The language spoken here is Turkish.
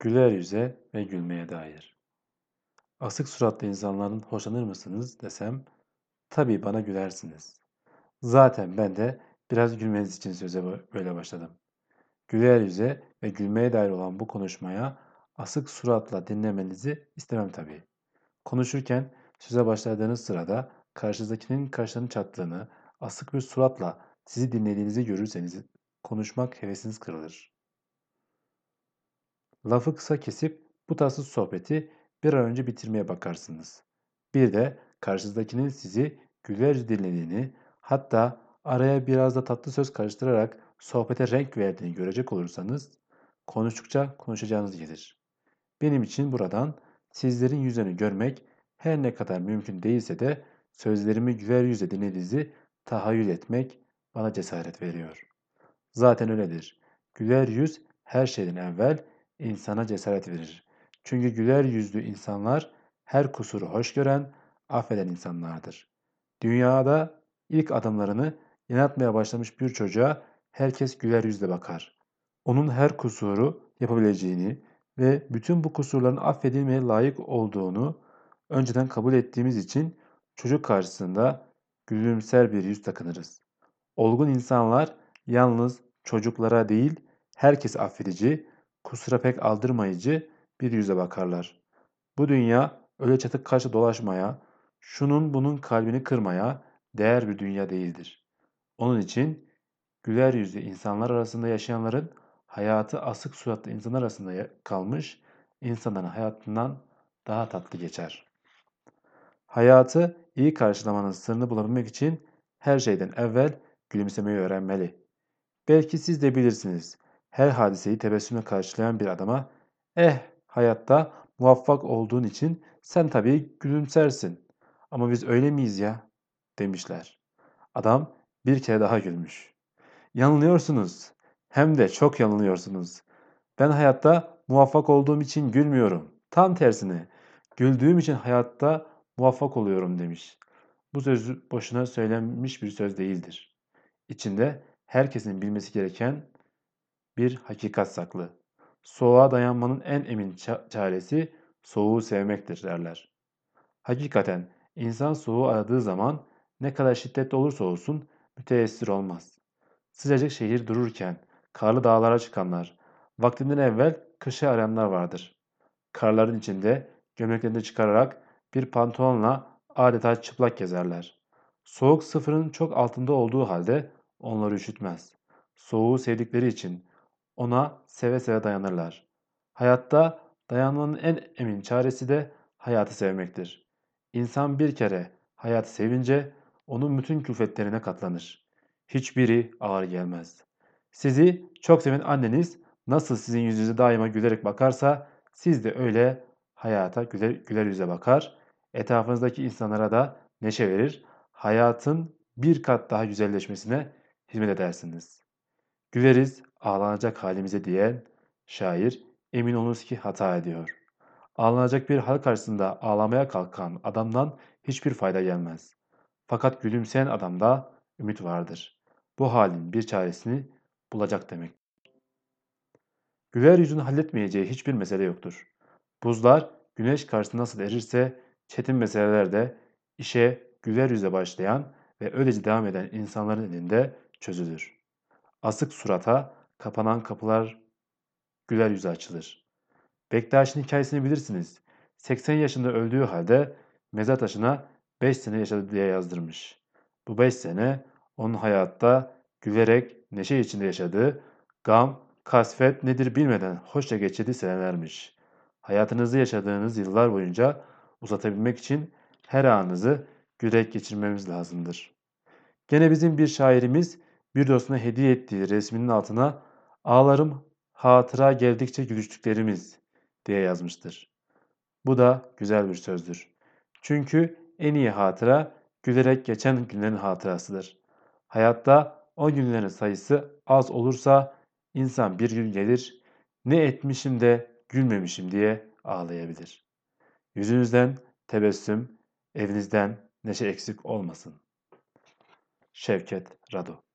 Güler yüze ve gülmeye dair. Asık suratlı insanlardan hoşlanır mısınız desem, tabii bana gülersiniz. Zaten ben de biraz gülmeniz için söze böyle başladım. Güler yüze ve gülmeye dair olan bu konuşmaya asık suratla dinlemenizi istemem tabii. Konuşurken söze başladığınız sırada karşınızdakinin kaşlarını çattığını, asık bir suratla sizi dinlediğinizi görürseniz konuşmak hevesiniz kırılır. Lafı kısa kesip bu tatsız sohbeti bir an önce bitirmeye bakarsınız. Bir de karşınızdakinin sizi güler dinlediğini, hatta araya biraz da tatlı söz karıştırarak sohbete renk verdiğini görecek olursanız, konuştukça konuşacağınız gelir. Benim için buradan sizlerin yüzünü görmek her ne kadar mümkün değilse de sözlerimi güler yüzle dinlediğinizi tahayyül etmek bana cesaret veriyor. Zaten öyledir. Güler yüz her şeyden evvel insana cesaret verir. Çünkü güler yüzlü insanlar her kusuru hoş gören, affeden insanlardır. Dünyada ilk adımlarını yanatmaya başlamış bir çocuğa herkes güler yüzle bakar. Onun her kusuru yapabileceğini ve bütün bu kusurların affedilmeye layık olduğunu önceden kabul ettiğimiz için çocuk karşısında gülümser bir yüz takınırız. Olgun insanlar yalnız çocuklara değil herkes affedici, kusura pek aldırmayıcı bir yüze bakarlar. Bu dünya öyle çatık karşı dolaşmaya, şunun bunun kalbini kırmaya değer bir dünya değildir. Onun için güler yüzlü insanlar arasında yaşayanların hayatı asık suratlı insanlar arasında kalmış insanların hayatından daha tatlı geçer. Hayatı iyi karşılamanın sırrını bulabilmek için her şeyden evvel gülümsemeyi öğrenmeli. Belki siz de bilirsiniz her hadiseyi tebessümle karşılayan bir adama eh hayatta muvaffak olduğun için sen tabii gülümsersin. Ama biz öyle miyiz ya? demişler. Adam bir kere daha gülmüş. Yanılıyorsunuz. Hem de çok yanılıyorsunuz. Ben hayatta muvaffak olduğum için gülmüyorum. Tam tersine güldüğüm için hayatta muvaffak oluyorum demiş. Bu söz boşuna söylenmiş bir söz değildir. İçinde herkesin bilmesi gereken bir hakikat saklı. Soğuğa dayanmanın en emin çaresi soğuğu sevmektir derler. Hakikaten insan soğuğu aradığı zaman ne kadar şiddetli olursa olsun müteessir olmaz. Sıcacık şehir dururken karlı dağlara çıkanlar, vaktinden evvel kışı arayanlar vardır. Karların içinde gömleklerini çıkararak bir pantolonla adeta çıplak gezerler. Soğuk sıfırın çok altında olduğu halde onları üşütmez. Soğuğu sevdikleri için ona seve seve dayanırlar. Hayatta dayanmanın en emin çaresi de hayatı sevmektir. İnsan bir kere hayatı sevince onun bütün külfetlerine katlanır. Hiçbiri ağır gelmez. Sizi çok seven anneniz nasıl sizin yüzünüze daima gülerek bakarsa siz de öyle hayata güler, güler yüze bakar, etrafınızdaki insanlara da neşe verir, hayatın bir kat daha güzelleşmesine hizmet edersiniz. Güleriz ağlanacak halimize diyen şair emin olunuz ki hata ediyor. Ağlanacak bir hal karşısında ağlamaya kalkan adamdan hiçbir fayda gelmez. Fakat gülümseyen adamda ümit vardır. Bu halin bir çaresini bulacak demek. Güler yüzün halletmeyeceği hiçbir mesele yoktur. Buzlar güneş karşısında nasıl erirse çetin meseleler de işe güler yüze başlayan ve öylece devam eden insanların elinde çözülür. Asık surata kapanan kapılar güler yüze açılır. Bektaş'ın hikayesini bilirsiniz. 80 yaşında öldüğü halde mezar taşına 5 sene yaşadı diye yazdırmış. Bu 5 sene onun hayatta gülerek neşe içinde yaşadığı, gam, kasvet nedir bilmeden hoşça geçirdiği senelermiş. Hayatınızı yaşadığınız yıllar boyunca uzatabilmek için her anınızı gülerek geçirmemiz lazımdır. Gene bizim bir şairimiz bir dostuna hediye ettiği resminin altına ağlarım hatıra geldikçe gülüştüklerimiz diye yazmıştır. Bu da güzel bir sözdür. Çünkü en iyi hatıra gülerek geçen günlerin hatırasıdır. Hayatta o günlerin sayısı az olursa insan bir gün gelir ne etmişim de gülmemişim diye ağlayabilir. Yüzünüzden tebessüm, evinizden neşe eksik olmasın. Şevket Rado